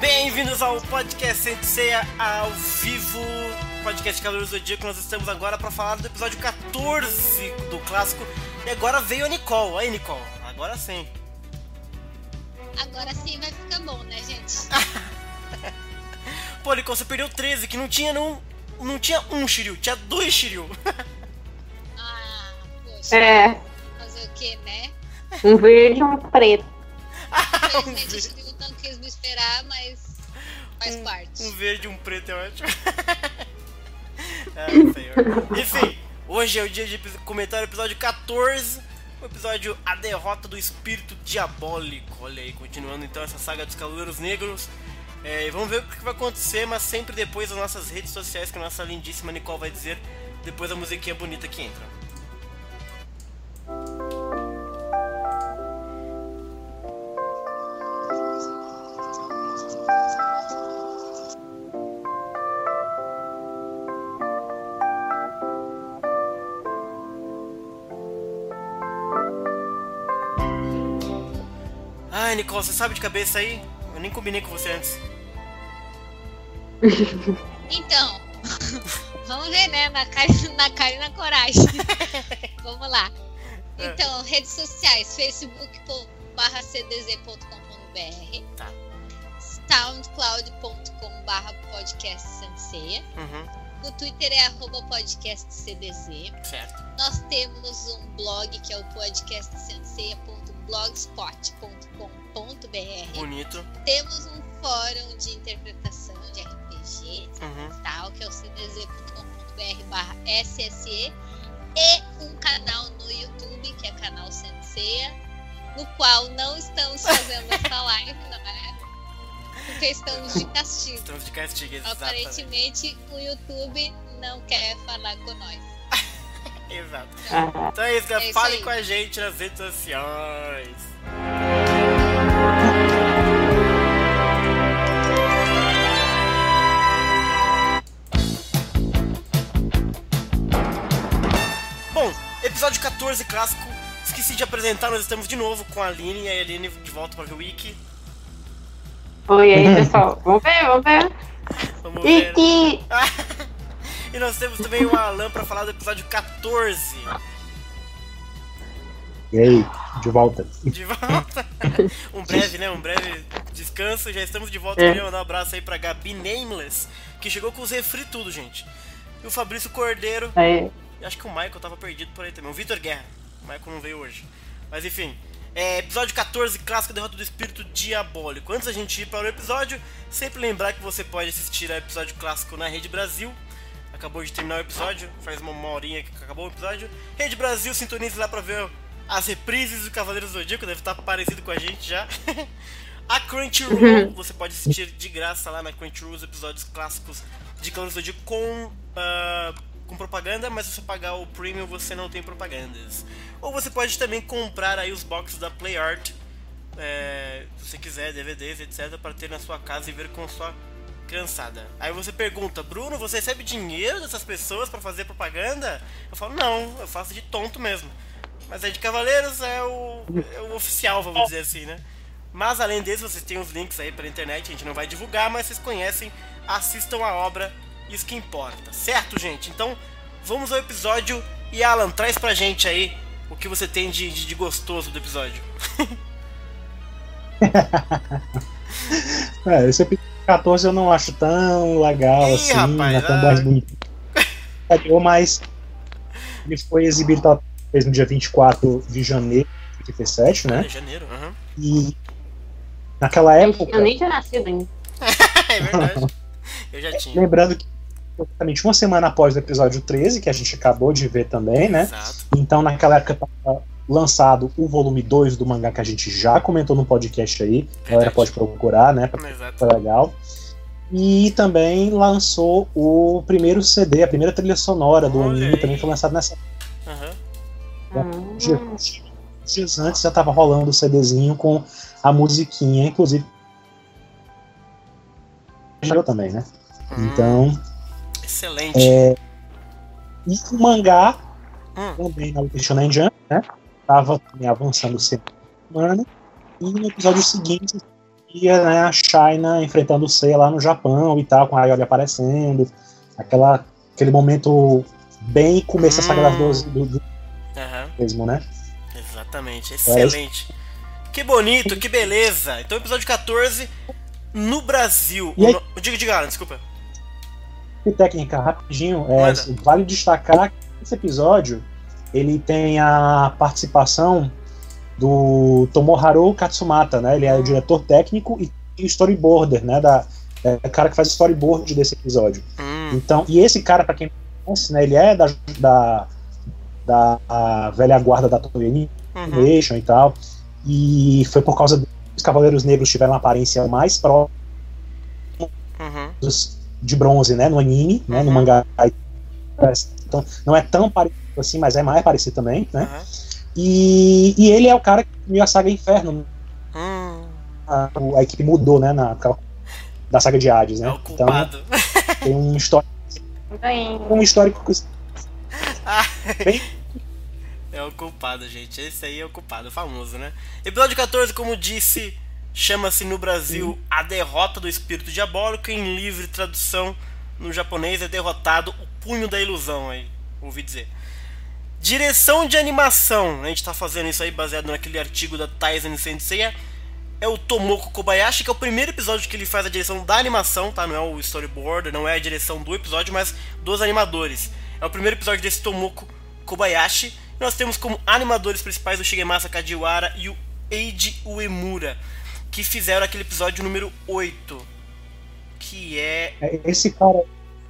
Bem-vindos ao podcast Senseia ao vivo, podcast do Zodíaco. Nós estamos agora para falar do episódio 14 do clássico. E agora veio a Nicole. Aí, Nicole, agora sim. Agora sim vai ficar bom, né, gente? Pô, Nicole, você perdeu 13, que não tinha não, não tinha um Shiryu, tinha dois Shiryu. ah, poxa. É, Fazer o quê, né? um verde e um preto. Infelizmente o Shiryu não quis me esperar, mas faz um, parte. Um verde e um preto é ótimo. Ai, senhor. Enfim, hoje é o dia de comentar o episódio 14. O episódio A Derrota do Espírito Diabólico. Olha aí, continuando então essa saga dos Cavaleiros Negros. É, e vamos ver o que vai acontecer, mas sempre depois das nossas redes sociais, que a nossa lindíssima Nicole vai dizer, depois da musiquinha bonita que entra. Ai, Nicole, você sabe de cabeça aí? Eu nem combinei com você antes. Então, vamos ver, né? Na cara, na cara e na coragem. vamos lá. Então, redes sociais, facebook.com.br cdz.com.br Tá. soundcloud.com.br podcast Sanseia. Uhum, No Twitter é arroba podcast CDZ. certo. Nós temos um blog que é o podcastsenseia.blogspot.com.br. Bonito. Temos um fórum de interpretação Uhum. tal, que é o cdz.com.br barra SSE. E um canal no YouTube, que é canal Senseia, no qual não estamos fazendo essa live, não é? Porque estamos de castigo. Estamos de castigo, exatamente. Aparentemente o YouTube não quer falar com nós. Exato. Então é isso. É isso Fale aí. com a gente nas redes sociais. Episódio 14 clássico. Esqueci de apresentar, nós estamos de novo com a Aline e a Aline de volta para ver o Wiki. Oi aí, pessoal. Vamos ver, vamos ver. Vamos ver. E, nós temos também o Alan para falar do episódio 14. E aí, de volta. De volta. Um breve, né? Um breve descanso. Já estamos de volta. É. Mandar um abraço aí pra Gabi Nameless, que chegou com os refri tudo, gente. E o Fabrício Cordeiro. é, E acho que o Michael tava perdido por aí também. O Vitor Guerra. O Michael não veio hoje. Mas enfim. É, episódio 14, clássico Derrota do Espírito Diabólico. Antes da gente ir para o episódio, sempre lembrar que você pode assistir ao episódio clássico na Rede Brasil. Acabou de terminar o episódio, faz uma, uma horinha que acabou o episódio. Rede Brasil, sintonize lá pra ver as reprises do Cavaleiros do Zodíaco, deve estar parecido com a gente já. a Crunchyroll, você pode assistir de graça lá na Crunchyroll os episódios clássicos de Cavaleiros do Zodíaco com, ah, com propaganda, mas se você pagar o Premium você não tem propagandas. Ou você pode também comprar aí os boxes da PlayArt, é, se você quiser, DVDs, etc, para ter na sua casa e ver com sua criançada. Aí você pergunta, Bruno, você recebe dinheiro dessas pessoas para fazer propaganda? Eu falo, não, eu faço de tonto mesmo. Mas aí de Cavaleiros é o, é o oficial, vamos dizer assim, né? Mas além disso, vocês têm os links aí pela internet, a gente não vai divulgar, mas vocês conhecem, assistam a obra, isso que importa, certo, gente? Então, vamos ao episódio e Alan, traz pra gente aí o que você tem de, de, de gostoso do episódio. É, esse episódio 14 eu não acho tão legal Ih, assim, rapaz, não é tão ah. mais bonito. Mas ele foi exibido talvez no dia 24 de janeiro de 87, É né? janeiro, aham. E naquela época, eu nem tinha nascido ainda. é verdade. Eu já tinha. lembrando que exatamente uma semana após o episódio 13, que a gente acabou de ver também, né? Exato. Então, naquela época estava lançado o volume 2 do mangá que a gente já comentou no podcast aí. A galera pode procurar, né? Foi legal. E também lançou o primeiro CD, a primeira trilha sonora do Olha anime, também foi lançado nessa. Aham. Hum, Dias, dias antes já tava rolando o CDzinho com a musiquinha, inclusive. Eu também, né? Então, Excelente. É. e o mangá, Hum. também na Shonen Jump, né? Tava também avançando semana. E no episódio seguinte, ia né, a China enfrentando o Seiya lá no Japão e tal, com a Ayori aparecendo. Aquela, aquele momento bem começo da saga das Hum. 12 do, do Aham. mesmo, né? Exatamente, excelente. Que bonito, que beleza. Então, episódio 14, no Brasil. E aí- no- Diga, diga, Alan, desculpa. E técnica, rapidinho, é, Manda. vale destacar que esse episódio ele tem a participação do Tomoharu Katsumata, né? Ele é o diretor técnico e storyboarder, né? Da, é o cara que faz storyboard desse episódio. Hum, Então, e esse cara, pra quem não conhece, né? Ele é da, da, da velha guarda da Toei uhum, Animation e tal. E foi por causa dos Cavaleiros Negros tiveram uma aparência mais próxima uhum. dos- de bronze, né, no anime, né, no Uhum. mangá. Então, não é tão parecido assim, mas é mais parecido também, né? aham. E, e ele é o cara que criou a saga Inferno. Hum, A, a equipe mudou, né, na, da saga de Hades, é né? o Então, culpado. tem um histórico, um histórico bem É o culpado, gente. Esse aí é o culpado, famoso, né? Episódio 14, como disse, chama-se no Brasil A Derrota do Espírito Diabólico. Em livre tradução no japonês é derrotado o punho da ilusão, aí, ouvi dizer. Direção de animação, a gente tá fazendo isso aí baseado naquele artigo da Tyson Sensei. É o Tomoko Kobayashi, que é o primeiro episódio que ele faz a direção da animação, tá? Não é o storyboard, não é a direção do episódio, mas dos animadores. É o primeiro episódio desse Tomoko Kobayashi. Nós temos como animadores principais o Shigemasa Kajiwara e o Eiji Uemura, que fizeram aquele episódio número 8, que é... É, Esse cara,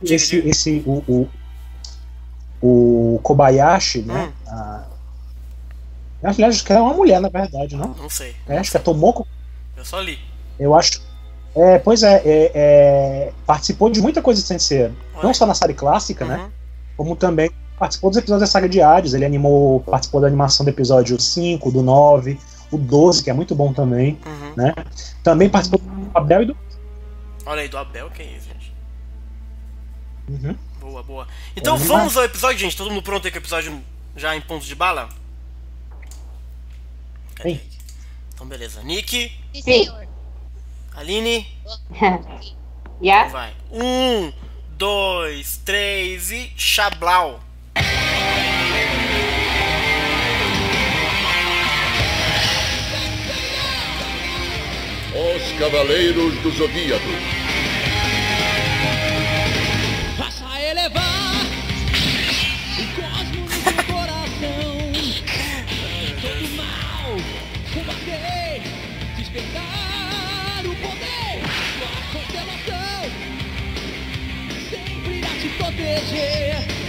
Diga, esse, diga. esse o, o, o Kobayashi, né? Hum. A, aliás, acho que é uma mulher, na verdade, não? não sei, É, acho que é Tomoko. eu só li. Eu acho. É, pois é, é, é, participou de muita coisa de Sensei. Não só na série clássica, né? Uhum. Como também participou dos episódios da saga de Hades. Ele animou, participou da animação do episódio 5, do 9, o 12, que é muito bom também, Uhum. né? Também participou do Abel e do. Olha aí, do Abel, que é isso, gente? Uhum. Boa, boa. Então Vamos vamos ao episódio, gente. Todo mundo pronto aí com o episódio já em pontos de bala? Cadê Sim. Então beleza. Nick, Sim. Aline, Já? vai. Um, dois, três e Chablau. Cavaleiros do Zodíaco. Faça elevar o cosmos no seu coração. Todo mal, combater, despertar o poder. Sua constelação sempre irá te proteger.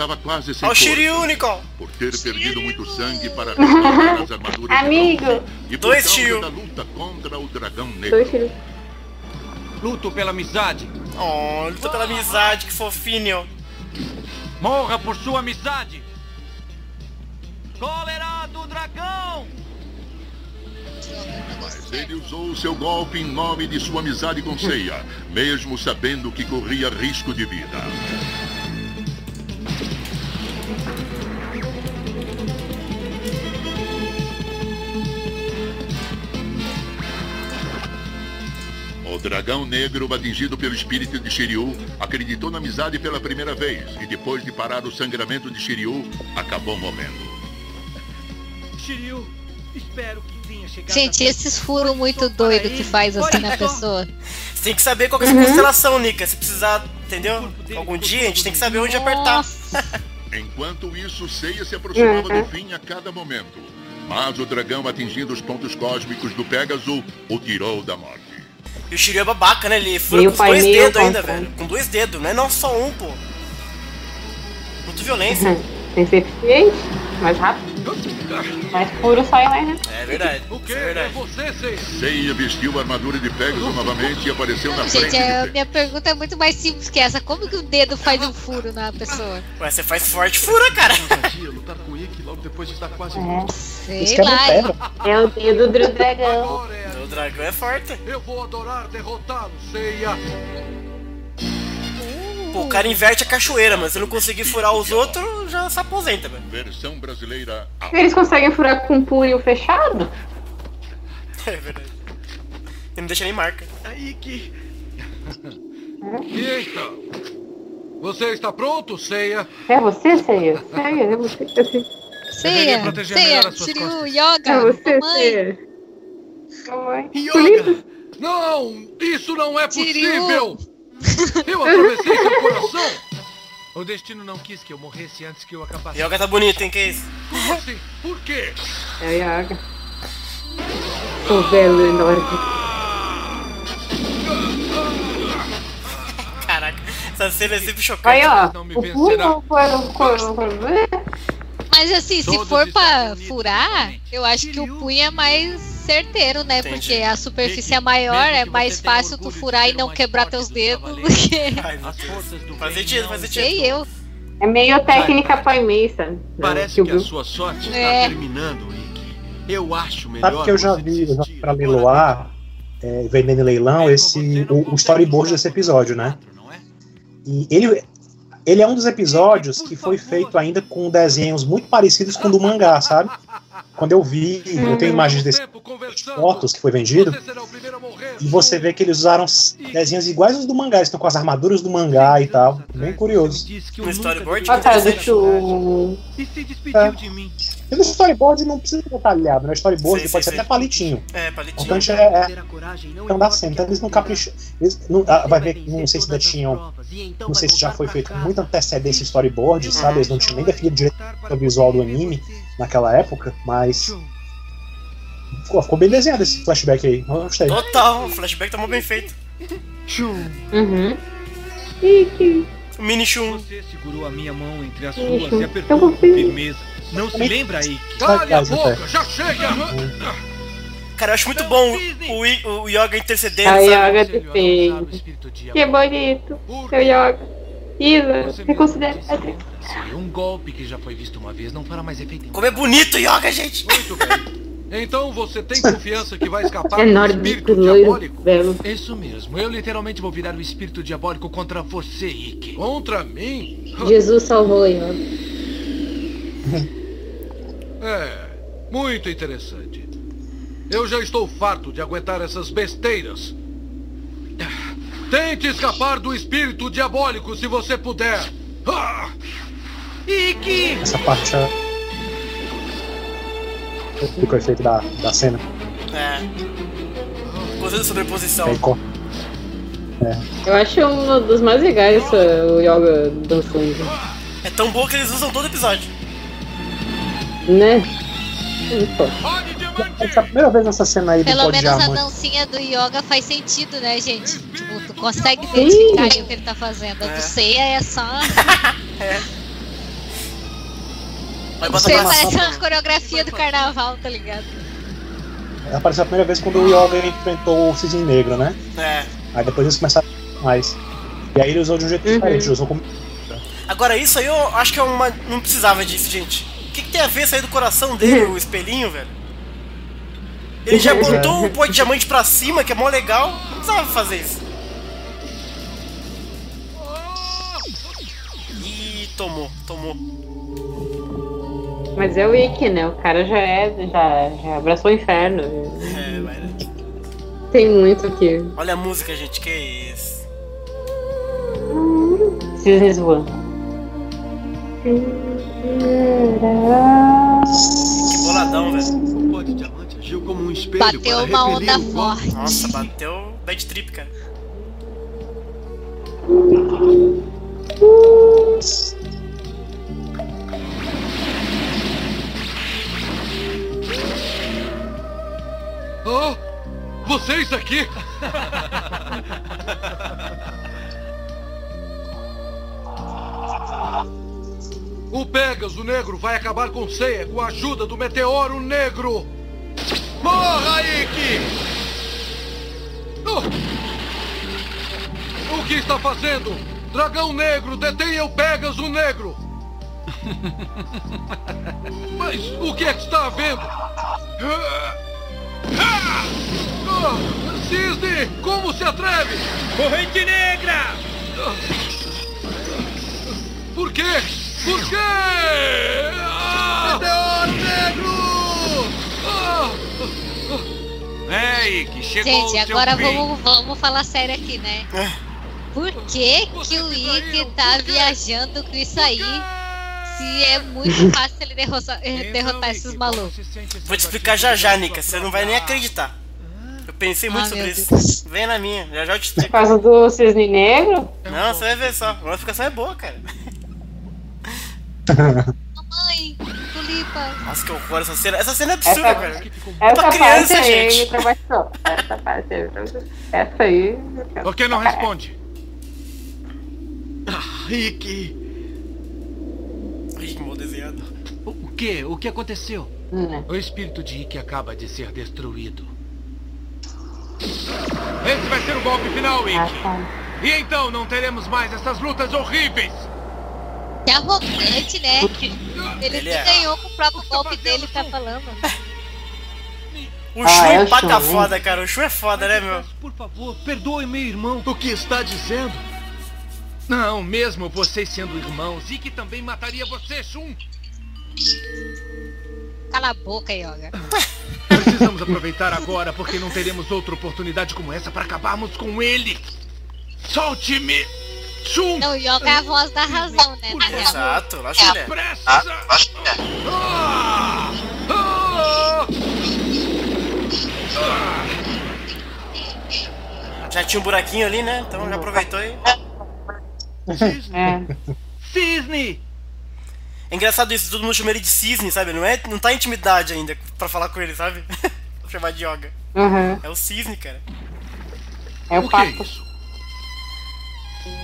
Estava quase sem Ó o força, por ter perdido muito sangue para restaurar as armaduras de Amigo. bronze e por Dois causa da luta contra o dragão negro. Luto pela amizade. Oh, luta pela amizade, que fofinho. Morra por sua amizade. Cólera do dragão. Mas ele usou seu golpe em nome de sua amizade com Seiya, mesmo sabendo que corria risco de vida. O dragão negro, atingido pelo espírito de Shiryu, acreditou na amizade pela primeira vez e depois de parar o sangramento de Shiryu, acabou morrendo. Shiryu, espero que tenha chegado Gente, esses furos muito doidos que faz assim na pessoa. Você tem que saber qual que é a sua constelação, Nika. Se precisar, entendeu? Algum dia a gente tem que saber onde apertar. Enquanto isso, Seiya se aproximava do fim a cada momento. Mas o dragão, atingindo os pontos cósmicos do Pégaso, o tirou da morte. E o Shiryu é babaca, né? Ele fura com dois dedos ainda, velho. Com dois dedos, não é não só um, pô. Muito violência. Tem que ser eficiente, mais rápido. Mais puro sai mais, né? É verdade. O que é é verdade. você, Seiya? Seiya vestiu a armadura de Pégaso novamente e apareceu na frente gente, Pégaso. minha pergunta é muito mais simples que essa. Como que o dedo faz um furo na pessoa? Ué, você faz forte, fura, cara. Lutar com Ikki logo depois de estar quase morto. É. Sei que é lá. É o dedo do dragão. É O dragão é forte. Eu vou adorar derrotá-lo, Seiya. Pô, o cara inverte a cachoeira, mas se não conseguir furar os outros, já se aposenta, velho. Versão brasileira. Eles conseguem furar com um punho fechado? É verdade. E não deixa nem marca. Ikki. Eita. Você está pronto, Seiya? É você, Seiya? Seiya, é você, Seiya. Ceia, ceia, Shiryu, costas. É Yoga, você, mamãe. Seiya. Mamãe. Yoga! Não! Isso não é possível! Eu atravessei seu coração! O destino não quis que eu morresse antes que eu acabasse. Yoga tá bonito, hein? Que isso? Como assim? Por quê? É o Yaga. O belo enorme. Caraca, essa cena é sempre Aí, chocante. ó. Não me O punho foi o corpo. Mas assim, se Todos for pra furar, eu acho que o punho é mais certeiro, né? Entendi. Porque a superfície é maior, é mais fácil tu furar e não quebrar teus dos dedos do que. Faz sentido, faz sentido. Sei eu. É meio técnica Pai né? Parece Que o que a sua sorte está É. terminando, Ikki. Eu acho melhor. Sabe que eu já vi agora leiloar, é, vendendo leilão, esse, o, o storyboard desse episódio, né? é? E ele, ele é um dos episódios que foi feito ainda com desenhos muito parecidos com o do mangá, sabe? Quando eu vi, eu tenho imagens desse. Fotos que foi vendido, o e você vê que eles usaram desenhos iguais aos do mangá, eles estão com as armaduras do mangá e tal. Bem curioso. No storyboard? Ah, tá, Interessante. deixa o. E É. E no storyboard não precisa ser detalhado, né? O storyboard Sim, pode sim, ser sim. até palitinho. É, O palitinho. importante é, é então dá certo. Então eles não capricham. Eles não, ah, vai ver que não sei se ainda tinham. Não sei se já foi feito com muita antecedência storyboard, sabe? Eles não tinham nem definido direito o visual do anime naquela época, mas ficou, ficou bem desenhado esse flashback aí. Eu gostei. Total, o flashback tá muito bem feito. Uhum. Ih, O mini Shun. Você segurou a minha mão entre as suas e apertou com firmeza. Não se lembra? Vai, Cale a boca, já chega! Cara, eu acho muito bom o, o, I- o Yoga intercedendo, A sabe? Yoga Conselho de a feio. usar o espírito de Que bonito. Seu Yoga. Isa, disse Patrick. que Um golpe que já foi visto uma vez não fará mais efeito Como é bonito o Yoga, gente! Muito bem. Então você tem confiança que vai escapar do Enorme, espírito diabólico? belo. Isso mesmo. Eu literalmente vou virar o espírito diabólico contra você, Ikki. Contra mim? Jesus salvou Yoga. É, muito interessante. Eu já estou farto de aguentar essas besteiras. Tente escapar do espírito diabólico se você puder. Ah! Ikki! Essa parte é. Ficou o efeito da, da cena. É. Gostei da sobreposição. Co- Eu acho um dos mais legais essa, o Yoga dançando. É tão boa que eles usam todo episódio. Né? Essa é a primeira vez nessa cena aí do Pelo de menos a dancinha do yoga faz sentido, né, gente? Tipo, tu consegue identificar o que ele tá fazendo. A É. do Seiya é só. Vai Pra parece uma coreografia do carnaval, tá ligado? Apareceu a primeira vez quando o Yoga enfrentou o Cisne Negro, né? É. Aí depois eles começaram a mais. E aí ele usou de um jeito Uhum. diferente, ele usou como. Agora, isso aí eu acho que é uma. Não precisava disso, gente. O que, que tem a ver sair do coração dele, o espelhinho, velho? Ele já botou o pó de diamante pra cima, que é mó legal. Não precisava fazer isso. Ih, tomou, tomou. Mas é o Ikki, né? O cara já é, já, já abraçou o inferno. É, vai, né? Tem muito aqui. Olha a música, gente, que isso. Cisnes voando. Que boladão, velho. O pó de diamante agiu como um espelho Bateu uma onda forte. Nossa, bateu bad trip, cara. Oh, vocês aqui! O Pegas, o negro, vai acabar com Ceia com a ajuda do meteoro negro! Morra, Ikki! Oh! O que está fazendo? Dragão negro, detenha o Pegas, o negro! Mas o que é que está havendo? Ah! Cisne! Como se atreve? Corrente negra! Por quê? Por quê? Ah! Meteoro negro! Ah! É, Ike, chegou Gente, agora fim. vamos, vamos falar sério aqui, né? Por que, que o Ikki tá viajando com isso aí? Se é muito fácil ele derrotar, Então, derrotar esses malucos. Vou te explicar já já, Nika. Você não vai nem acreditar. Eu pensei muito Ah, sobre isso. Deus. Vem na minha, já já eu te Por explico. causa do cisne negro? Não, você vai ver só. A notificação é boa, cara. Mamãe, tulipa. Nossa, que horror essa cena. Essa cena é absurda, Essa- cara. Essa Pra criança, parte aí gente. Essa parte aí. Essa aí. Por que não responde? Ah, Ikki! Ih, que mal desenhado. O o quê? O que aconteceu? Hum. O espírito de Ike acaba de ser destruído. Esse vai ser o golpe final, Ah, Ike. tá. E então não teremos mais essas lutas horríveis. Que arrogante, né? Ele, Ele é. ganhou com o próprio golpe dele, tá falando. O Ah, Shu é o empaca Shu, foda, cara. O Shu é foda, né, meu? Por favor, perdoe meu irmão. O que está dizendo? Não, mesmo vocês sendo irmãos, Ike também mataria você, Shun. Cala a boca, Yoga. Precisamos aproveitar agora, porque não teremos outra oportunidade como essa para acabarmos com ele. Solte-me! Shun! Não, o Yoga é a voz da razão, né? Real. Exato, lógico que é. Pressa! Ah! Ah! Já tinha um buraquinho ali, né? Então já aproveitou e. É. Cisne! É engraçado isso, todo mundo chama ele de cisne, sabe? Não, é, não tá em intimidade ainda pra falar com ele, sabe? Vou chamar de yoga. Uhum. É o cisne, cara. É o, O que é isso?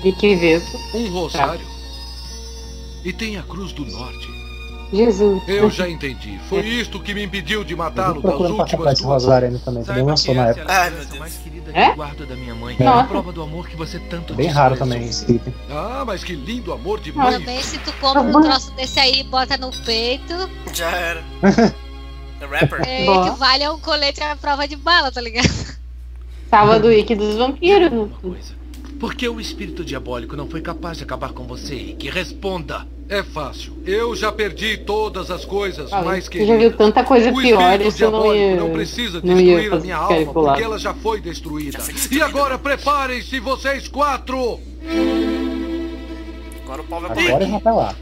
de que veso. Um rosário? E tem a Cruz do Norte. Jesus. Eu já entendi. Foi isto que me impediu de Eu matá-lo tô das últimas esse duas. rosário também, também lançou que na época. Ai, meu Deus. mais querida É? que guardo da minha mãe. É a prova do amor que você tanto Bem raro também esse item. Ah, mas que lindo amor de mãe. Também se tu compra um troço desse aí e bota no peito, Já era. The rapper. é, Boa. equivale a um colete à prova de bala, tá ligado? Salva do Wiki dos vampiros. Uma coisa. Por que o espírito diabólico não foi capaz de acabar com você? Que responda. É fácil. Eu já perdi todas as coisas Ah, mais Você queridas. já viu tanta coisa O pior, espírito isso não diabólico ia. não precisa não destruir ia a minha alma, pular. porque ela já foi destruída. Já foi E agora preparem-se vocês quatro! Agora o pau vai Agora comer. eu vou até lá.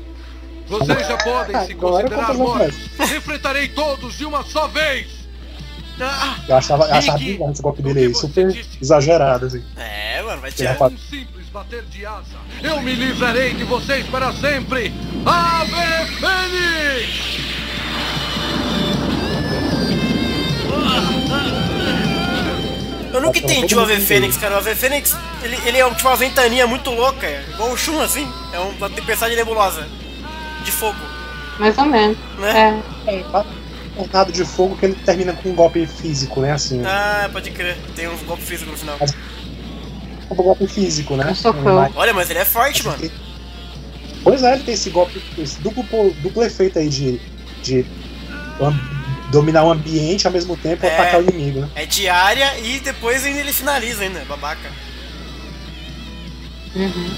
Vocês já podem se Agora considerar mortos. Enfrentarei todos de uma só vez! Ah, Eu achava, eu achava brilhante esse golpe dele que aí, super disse? exagerado, assim. É, mano, vai tirar. rapaz- Um simples bater de asa. Eu me livrarei de vocês para sempre! Ave Fênix! Eu nunca Tá entendi o Ave Fênix, cara. O Ave Fênix, ele, ele é tipo uma ventania muito louca, é igual o Shun, assim. É uma tempestade nebulosa. De fogo, Mais ou menos. né? É. Tornado de fogo que ele termina com um golpe físico, né? Assim, Ah, pode crer. Tem um golpe físico no final. um golpe físico, né? Um Olha, mas ele é forte, mano. Pois é, ele tem esse golpe, esse duplo, duplo efeito aí de, de dominar o ambiente ao mesmo tempo e É. atacar o inimigo, né? É de área e depois ainda ele finaliza ainda, babaca. Uhum.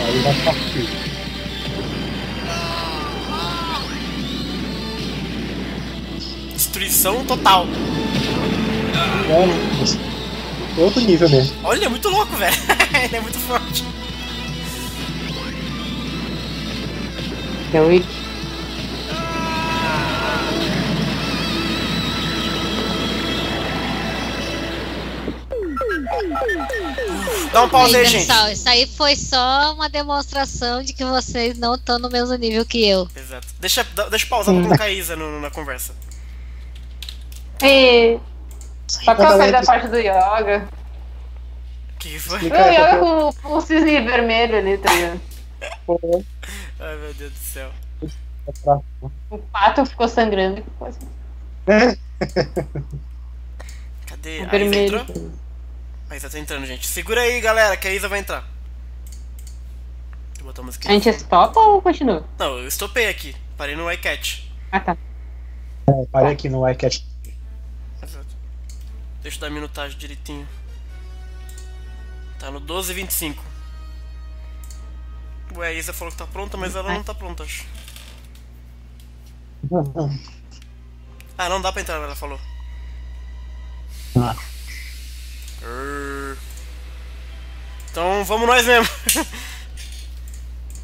Aí ele vai ficar Destruição total. É, outro nível mesmo. Olha, ele é muito louco, velho. ele é muito forte. É o Ikki. Dá um pause aí, gente. pessoal, isso aí foi só uma demonstração de que vocês não estão no mesmo nível que eu. Exato. Deixa, deixa eu pausar pra colocar a Isa no- na conversa. E... Só que eu saí da parte do Yoga. Que que foi? O Yoga com, com o cisne vermelho ali, tá ligado? que é Ai, meu Deus do céu. O pato ficou sangrando e ficou assim. Cadê? O A Isa vermelho. entrou? A Isa tá entrando, gente. Segura aí, galera, que a Isa vai entrar. Deixa eu botar a música. A gente stopa ou continua? Não, eu estopei aqui. Parei no iCat. Ah, tá. É, parei aqui no iCat. Deixa eu dar a minutagem direitinho. Tá no 12h25. Ué, a Isa falou que tá pronta, mas ela não tá pronta, acho. Ah, não dá pra entrar, ela falou. Ah. Então vamos nós mesmo.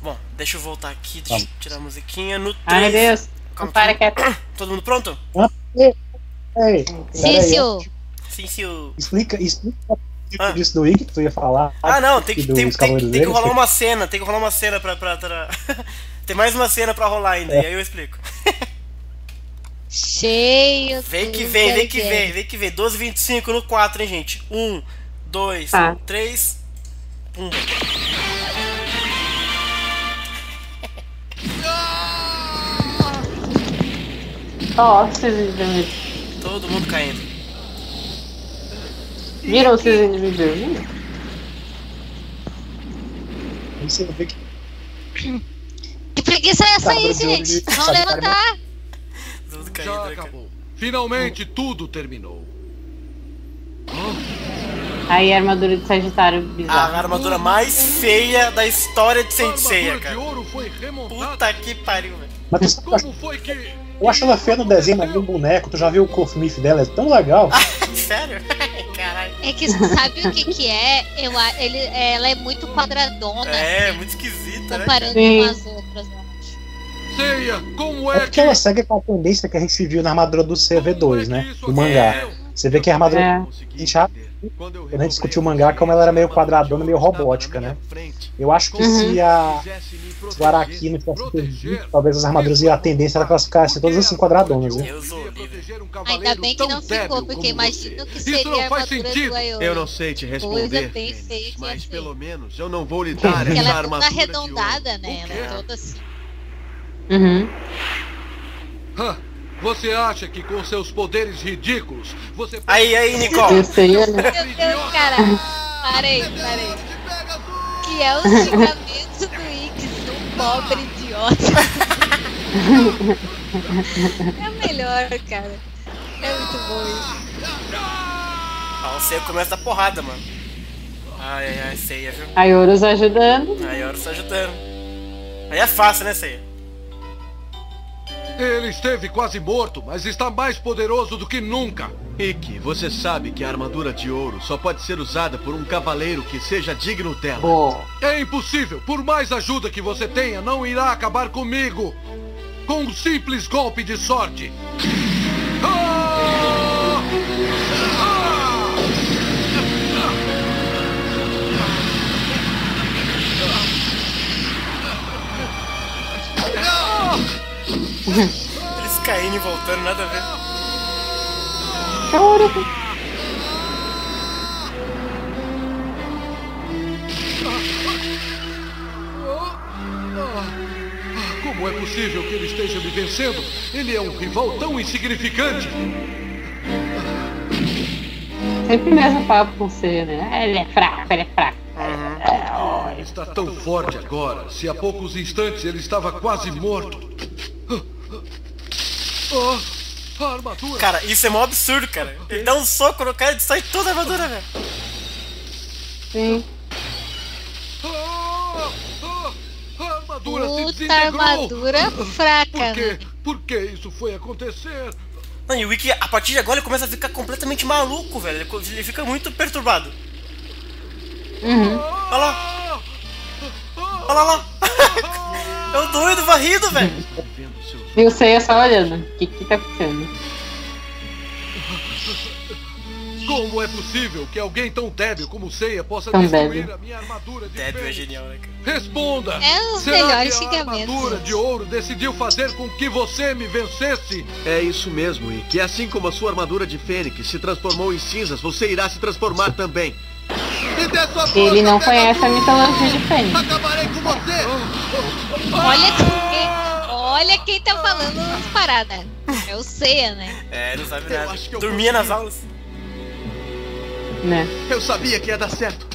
Bom, deixa eu voltar aqui, deixa eu tirar a musiquinha. No 3. Ai, meu Deus. Calma, Não para todo- quieto. Todo mundo pronto? Ei, pera Sim, aí, senhor. Sim, senhor. Explica, explica o Ah. disso do Ig que tu ia falar. Ah, não, tem que, tem, tem, tem que rolar uma cena, tem que rolar uma cena pra. pra, pra- tem mais uma cena pra rolar ainda, e aí eu explico. Cheio. Vem que vem, vem que vem, vem que vem. 12 25 no 4, hein, gente? 1, 2, Tá. 3. Pum. Ó, o cisne vermelho. Todo mundo caindo. Viram o cisne vermelho? Aí você vê que Que preguiça é essa aí, gente? Vamos levantar. Todo mundo caindo, Já cara? acabou. Finalmente tudo terminou. Aí a armadura de Sagitário A bizarra. armadura mais feia da história de A Senseiya, cara. ouro foi remontada. Puta que pariu, velho. Como foi que... eu acho ela feia no desenho, mas no boneco, tu já viu o Cofmif dela? É tão legal. Sério? É que sabe o que que é? Eu, ele, ela é muito quadradona, É, muito esquisita, né? comparando Sim. com as outras. Ceia, como É é porque que... ela segue com a tendência que a gente viu na armadura do CV2, como é né? Do mangá. Você vê que a armadura. É. A gente já, quando a gente discutiu o mangá, como ela era meio quadradona, meio robótica, né? Eu acho que se a. Se o não tivesse perdido, talvez as armaduras e a tendência era que elas ficassem todas assim quadradonas, né? Horrível. Ainda bem que não ficou, porque imagino que seria Isso não faz sentido. Eu não sei te responder, mas ser. pelo menos eu não vou lhe dar essa ela é toda armadura arredondada, né? Ela é toda assim. Uhum. Hã, Você acha que com seus poderes ridículos você pode... Aí, aí, Nicole. Isso aí, né? Meu Deus, cara. Parei, parei. Que é o xingamento do Ix, um pobre idiota. é o melhor, cara. É muito bom isso. Ah, o Seiya começa a porrada, mano. Ai, ai, ai, Seiya, viu? A Horus ajudando. Aí a hora tá ajudando. Aí é fácil, né, Seiya? Ele esteve quase morto, mas está mais poderoso do que nunca. Ikki, você sabe que a armadura de ouro só pode ser usada por um cavaleiro que seja digno dela. Boa. É impossível. Por mais ajuda que você tenha, não irá acabar comigo. Com um simples golpe de sorte. Ah! Eles caindo e voltando, nada a ver. Choro. Como é possível que ele esteja me vencendo? Ele é um rival tão insignificante. Sempre o mesmo papo com você, né? Ele é fraco, ele é fraco. Ele está tão forte agora. Se há poucos instantes ele estava quase morto. Ah, a armadura. Cara, isso é mó absurdo, cara. Ele dá um soco no cara e destrói toda a armadura, velho. Sim. Ah, ah, a armadura Puta armadura fraca, Por quê? Por que isso foi acontecer? Não, e o Wiki, a partir de agora, ele começa a ficar completamente maluco, velho. Ele fica muito perturbado. Uhum. Olha lá. Olha lá, lá. É o doido varrido, velho. E o Seiya só olhando. O que que tá acontecendo? Como é possível que alguém tão débil como Seiya possa Tão destruir débil. a minha armadura de Débil é genial, né, cara? Responda! É os Será que a armadura de ouro decidiu fazer com que você me vencesse? É isso mesmo, e que assim como a sua armadura de Fênix se transformou em cinzas, você irá se transformar também. Ele não conhece a mitologia de Fênix. Acabarei com você! Olha quem, olha quem tá falando as paradas. É o Seiya, né? É, não sabe Eu nada. acho que eu Dormia nas aulas. Né? Eu sabia que ia dar certo.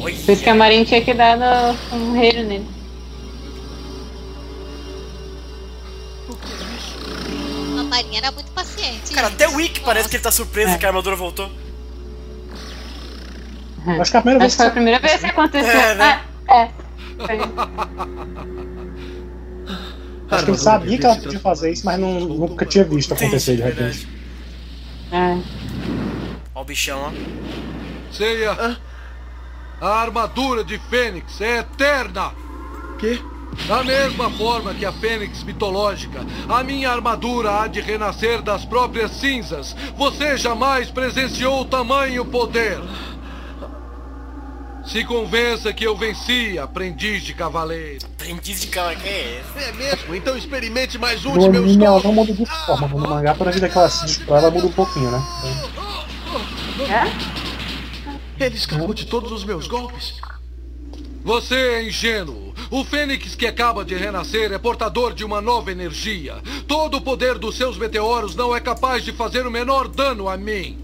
Por isso que a Marinha tinha que dar no- um reino nele. A Marinha era muito paciente. Cara, gente. até o Wiki parece que ele tá surpreso É. que a armadura voltou. Acho que é a primeira Acho que foi a vez primeira vez que aconteceu. É, né? Ah, é. Acho que ele sabia que ela podia fazer isso, mas não, nunca tinha visto acontecer de repente. É. Ó o bichão, ó. Seiya, a armadura de Fênix é eterna! Quê? Da mesma forma que a Fênix mitológica, a minha armadura há de renascer das próprias cinzas. Você jamais presenciou tamanho poder. Se convença que eu venci, aprendiz de cavaleiro. Aprendiz de cama, que é esse? É mesmo? Então experimente mais um No de meus anime ela não golpes. muda de forma, no mangá toda vida que ela se ela muda um pouquinho, né? Ele escapou de todos os meus golpes. Você é ingênuo. O Fênix que acaba de renascer é portador de uma nova energia. Todo o poder dos seus meteoros não é capaz de fazer o menor dano a mim.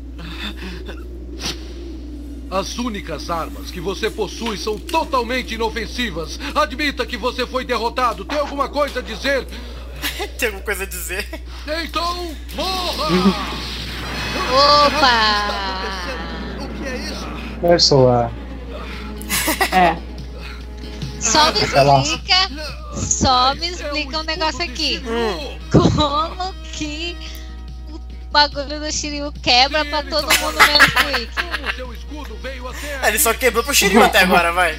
As únicas armas que você possui são totalmente inofensivas. Admita que você foi derrotado. Tem alguma coisa a dizer? Tem alguma coisa a dizer? Então, morra! Opa! O que é isso? Começou a. É. Só me explica. Só me explica um negócio aqui. Como bagulho do Shiryu quebra pra todo mundo menos pro Ikki? Como o seu escudo veio até Ele só quebrou pro Shiryu até agora, vai.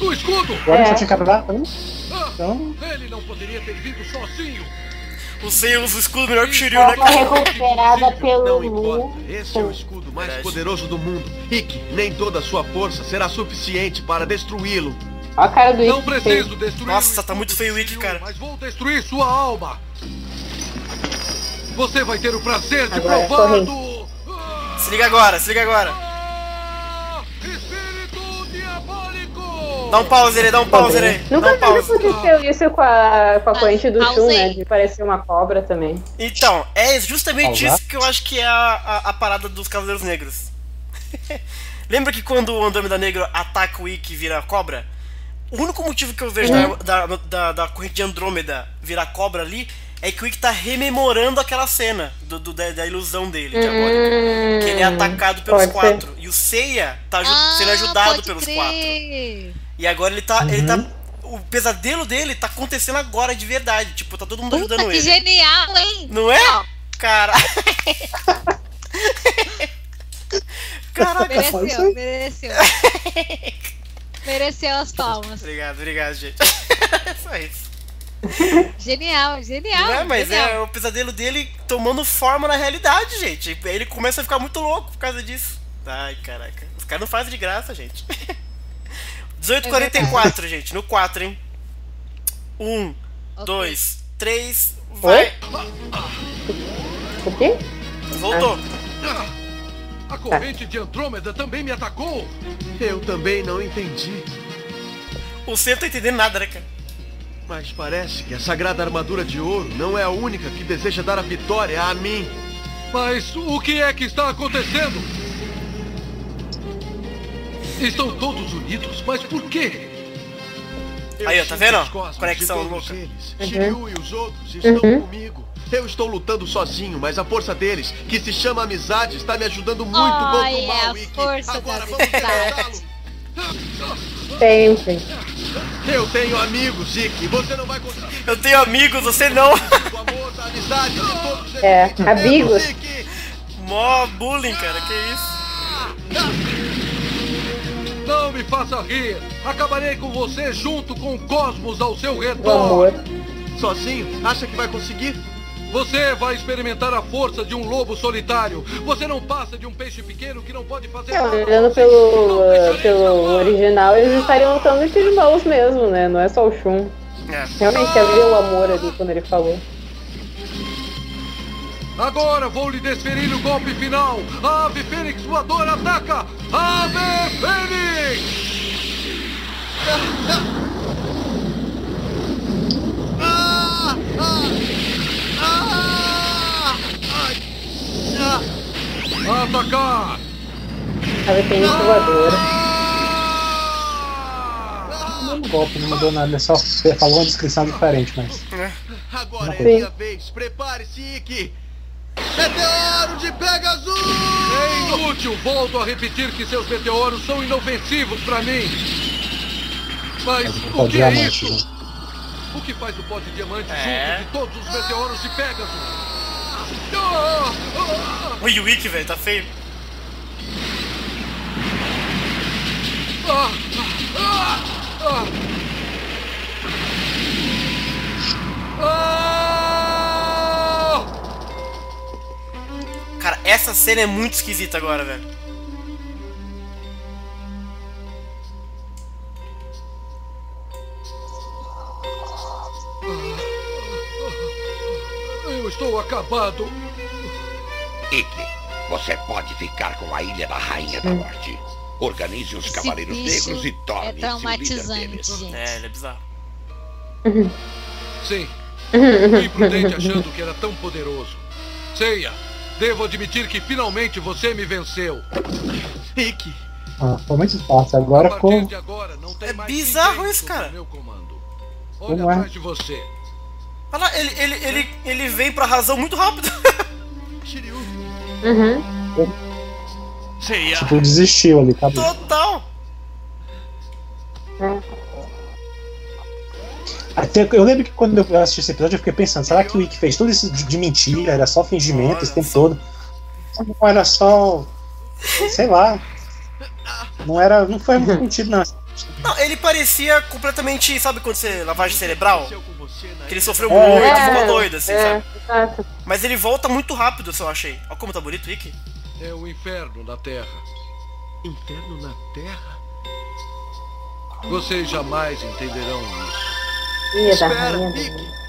O escudo! Agora É. só tinha que acabar. Ah, Então, ele não poderia ter vindo sozinho. O Sei usa o escudo melhor que o Shiryu, né, recuperada pelo Não Lu. importa. Esse é o escudo mais poderoso do mundo. Ikki, nem toda a sua força será suficiente para destruí-lo. Olha a cara do Não Ikki. preciso destruir. Nossa, tá muito feio o Ikki, cara. Mas vou destruir sua alma. Você vai ter o prazer de Agora, provar corre. do. Ah, Se liga agora, se liga agora. ah, Espírito diabólico! Dá um pause aí, dá um pause aí. Nunca um pause. aconteceu isso com a, com a corrente do Shun, né? De parecer uma cobra também. Então, é justamente Pausar? isso que eu acho que é a, a, a parada dos Cavaleiros Negros. Lembra que quando o Andrômeda Negro ataca o Ikki e vira cobra? O único motivo que eu vejo Uhum. da, da, da, da corrente de Andrômeda virar cobra ali é que o Ikki tá rememorando aquela cena do, do- da, da ilusão dele, diabólica. Que ele é atacado pelos Hum, pode ser. quatro. E o Seiya tá Ah, sendo ajudado pelos crer. quatro. E agora ele tá. Ele tá. O pesadelo dele tá acontecendo agora de verdade. Tipo, tá todo mundo Puta ajudando que ele. genial, hein? Não é? Ó, Cara. Caraca, mereceu, mereceu. Mereceu as palmas. Obrigado, obrigado, gente. Só isso. Genial, genial. Não é, mas genial. é o pesadelo dele tomando forma na realidade, gente. Ele começa a ficar muito louco por causa disso. Ai, caraca. Os caras não fazem de graça, gente. 18h44, gente. No 4, hein? 1, Ok. 2, 3, vai. O quê? Voltou. A corrente de Andrômeda também me atacou. Eu também não entendi. O Senna não tá entendendo nada, né, cara? Mas parece que a sagrada armadura de ouro não é a única que deseja dar a vitória a mim. Mas o que é que está acontecendo? Estão todos unidos, mas por quê? Aí, ó, tá vendo? Conexão louca. Eles. Uhum. Shiryu e os outros estão comigo. Eu estou lutando sozinho, mas a força deles, que se chama amizade, está me ajudando muito Ai, contra o é mal, a Ikki. força Agora da vamos amizade. derrotá-lo. Sempre. Eu tenho amigos, Zeke. Você não vai conseguir Eu tenho amigos, você não. É, amigos. Mó bullying, cara, que isso. Não me faça rir! Acabarei com você junto com o cosmos ao seu redor! Sozinho? Acha que vai conseguir? Você vai experimentar a força de um lobo solitário! Você não passa de um peixe pequeno que não pode fazer É, nada! olhando Não pelo, deixarei pelo original, eles estariam lutando entre irmãos mesmo, né? Não é só o Shun. É. Realmente havia o amor ali quando ele falou. Agora vou lhe desferir o golpe final! A ave fênix voadora ataca! Ave fênix! Ah! Ah! Ah! Atacar! A Fênix voadora. Mesmo golpe, não mudou nada, só falou uma descrição diferente, mas. Agora é Sim. minha vez. Prepare-se, Ikki. Meteoro de Pegasus! É inútil! Volto a repetir que seus meteoros são inofensivos pra mim! Mas Mas o que é isso? O que faz o pó de diamante É. junto de todos os meteoros de Pegasus? Ah! Ah! O Wiki, velho, tá feio. Ah! Ah! Cara, essa cena é muito esquisita agora, velho. Estou acabado. Ike, você pode ficar com a Ilha da Rainha da Morte. Organize os Esse Cavaleiros Negros e é torne-se o líder traumatizante, deles. gente. É, ele é bizarro. Sim. Fui imprudente achando que era tão poderoso. Seiya, devo admitir que finalmente você me venceu. Ikki, Ah, foi muito fácil. Agora de agora não tem É mais bizarro isso, cara. Meu comando. Olha Como é? atrás de você. Olha lá, ele, ele, ele, ele veio pra razão muito rápido. Shiryu. Uhum. Seiya. Tipo, desistiu ali, acabou. Total. Até, eu lembro que quando eu assisti esse episódio eu fiquei pensando, será que o Wick fez tudo isso de, de mentira? Era só fingimento Olha esse tempo só. todo? Não era só. Sei lá. Não era. Não foi muito sentido, não. Não, ele parecia completamente, sabe quando você lavagem cerebral? Que ele sofreu É. muito, ficou doido, assim, é, sabe? Mas ele volta muito rápido, se eu achei. Olha como tá bonito o Wiki. É o inferno na Terra. Inferno na Terra? Vocês jamais entenderão isso. Ilha da Espera. Ikki.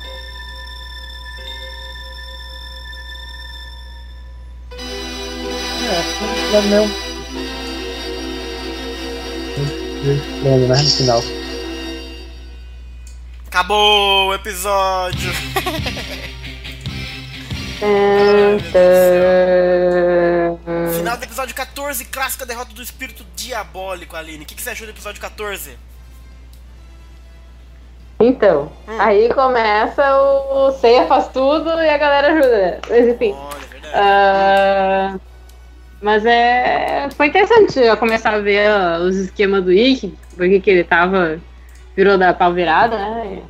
É, meu. Lembro, né? No final. Acabou o episódio. Tan. Final do episódio 14, clássica derrota do espírito diabólico, Aline. O que, que você achou do episódio 14? Então, Hum. aí começa o Seiya faz tudo e a galera ajuda. Mas enfim. Olha, é verdade. ah, mas é. Foi interessante eu começar a ver ah, os esquemas do Ikki, porque que ele tava. Virou da pau virada, né?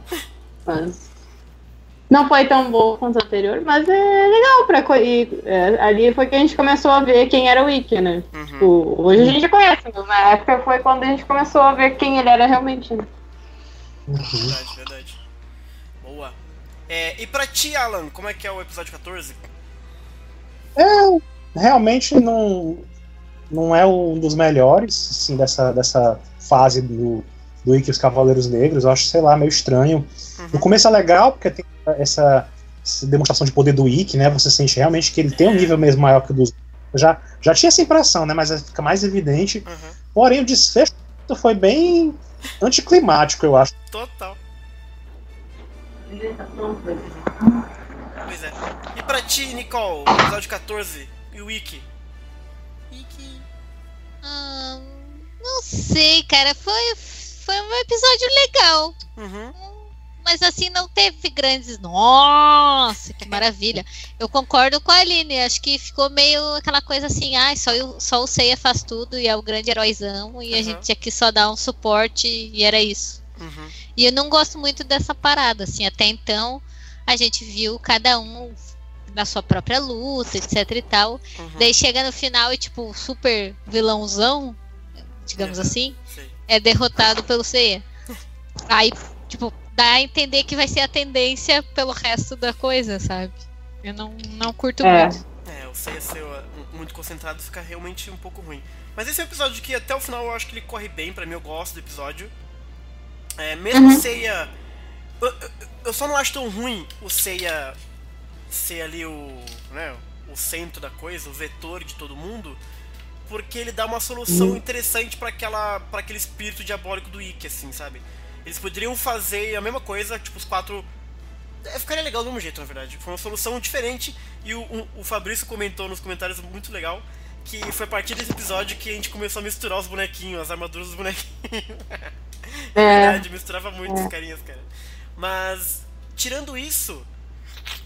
Mas. Não foi tão bom quanto o anterior, mas é legal pra. E, é, ali foi que a gente começou a ver quem era o Ikki, né? Uhum. Tipo, hoje a gente já conhece, mas na época foi quando a gente começou a ver quem ele era realmente, né? Verdade, verdade. Boa. É, e pra ti, Alan, como é que é o episódio 14? É, realmente não, não é um dos melhores, assim, dessa, dessa fase do, do Ikki e os Cavaleiros Negros. Eu acho, sei lá, meio estranho. No começo é legal, porque tem essa, essa demonstração de poder do Ikki, né? Você sente realmente que ele tem um nível mesmo maior que o dos. Já, já tinha essa impressão, né? Mas fica mais evidente. Uhum. Porém, o desfecho foi bem anticlimático, eu acho. Total. Pois é. E pra ti, Nicole, o episódio 14 e o Wiki? Wiki. Ah, não sei, cara. Foi, foi um episódio legal. Uhum. mas assim, não teve grandes. Nossa, que maravilha. Eu concordo com a Aline. Acho que ficou meio aquela coisa assim, ah, só, eu, só o Seiya faz tudo e é o grande heróizão, e Uhum. a gente aqui só dá um suporte e era isso. Uhum. E eu não gosto muito dessa parada, assim, até então a gente viu cada um na sua própria luta, etc e tal. Uhum. Daí chega no final e, tipo, super vilãozão, digamos Uhum. assim, Sei. é derrotado pelo Seiya. Aí, tipo, dá a entender que vai ser a tendência pelo resto da coisa, sabe? Eu não, não curto É. muito. É, o Seiya ser muito concentrado fica realmente um pouco ruim. Mas esse é um episódio que até o final eu acho que ele corre bem, pra mim eu gosto do episódio. É, mesmo o Seiya. Eu, eu- eu só não acho tão ruim o Seiya ser ali o. né, o centro da coisa, o vetor de todo mundo, porque ele dá uma solução interessante pra aquela para aquele espírito diabólico do Ikki, assim, sabe? Eles poderiam fazer a mesma coisa, tipo, os quatro é, ficaria legal do mesmo jeito, na verdade. Foi uma solução diferente e o, o, o Fabrício comentou nos comentários muito legal que foi a partir desse episódio que a gente começou a misturar os bonequinhos, as armaduras dos bonequinhos. É É. verdade, misturava muito os carinhas, cara. Mas, tirando isso,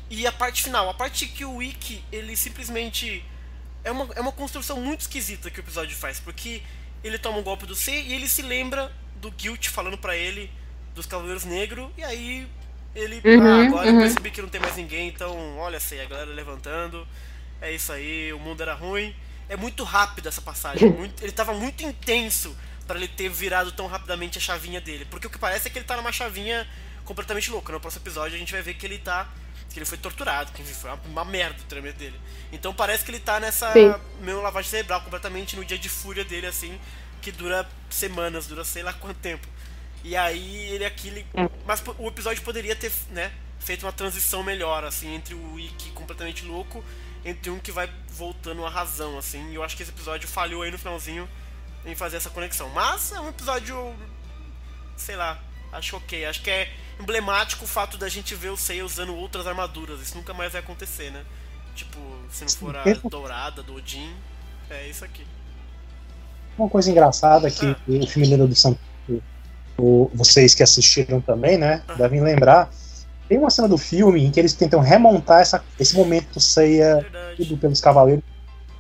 e a parte final, a parte que o Wiki, ele simplesmente. É uma, é uma construção muito esquisita que o episódio faz, porque ele toma um golpe do C e ele se lembra do Guilt falando pra ele dos Cavaleiros Negros, e aí ele. Uhum, ah, agora eu uhum. percebi que não tem mais ninguém, então olha assim, a galera levantando. É isso aí, o mundo era ruim. É muito rápido essa passagem. muito- ele tava muito intenso pra ele ter virado tão rapidamente a chavinha dele. Porque o que parece é que ele tá numa chavinha completamente louca. No próximo episódio a gente vai ver que ele tá. Que ele foi torturado, que foi uma, uma merda o treinamento dele. Então parece que ele tá nessa Sim. meio lavagem cerebral, completamente no dia de fúria dele, assim, que dura semanas, dura sei lá quanto tempo. E aí ele aqui. ele- É. Mas o episódio poderia ter, né, feito uma transição melhor, assim, entre o Ikki completamente louco, entre um que vai voltando à razão, assim. E eu acho que esse episódio falhou aí no finalzinho em fazer essa conexão. Mas é um episódio. sei lá, acho ok. Acho que é emblemático o fato da gente ver o Seiya usando outras armaduras. Isso nunca mais vai acontecer, né? Tipo, se não for a dourada do Odin, é isso aqui. Uma coisa engraçada que Ah. o filme Lenda do Santo, o- vocês que assistiram também, né, Ah. devem lembrar. Tem uma cena do filme em que eles tentam remontar essa, esse momento Verdade, tudo pelos cavaleiros.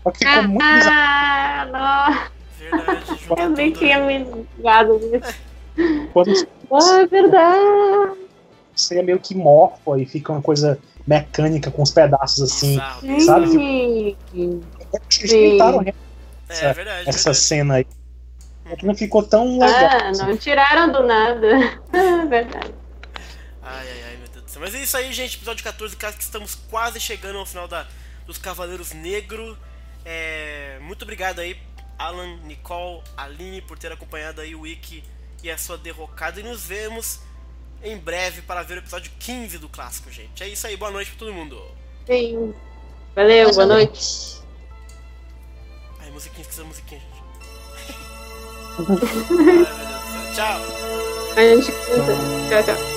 Só que ficou muito bizarro. Ah, nossa, verdade. eu nem tudo, tinha né? me ligado nisso. Quando Ah, é verdade. o Seiya meio que morfa e fica uma coisa mecânica com os pedaços assim. Bizarro. Sabe, Sim. Eles Sim. tentaram É, essa, verdade. essa verdade. cena aí. É que não ficou tão legal. Ah, assim. não tiraram do nada. Ah, verdade. Ai, ai, ai, meu Deus do céu. Mas é isso aí, gente. Episódio 14, caso que estamos quase chegando ao final da, dos Cavaleiros Negro. É, muito obrigado aí, Alan, Nicole, Aline, por ter acompanhado aí o Wiki e a sua derrocada. E nos vemos em breve para ver o episódio 15 do clássico, gente. É isso aí, boa noite pra todo mundo. Sim. Valeu, boa noite. Ai, musiquinha, esqueci a musiquinha, gente. Ai, meu Deus do céu. Tchau. A gente. Tchau, tchau.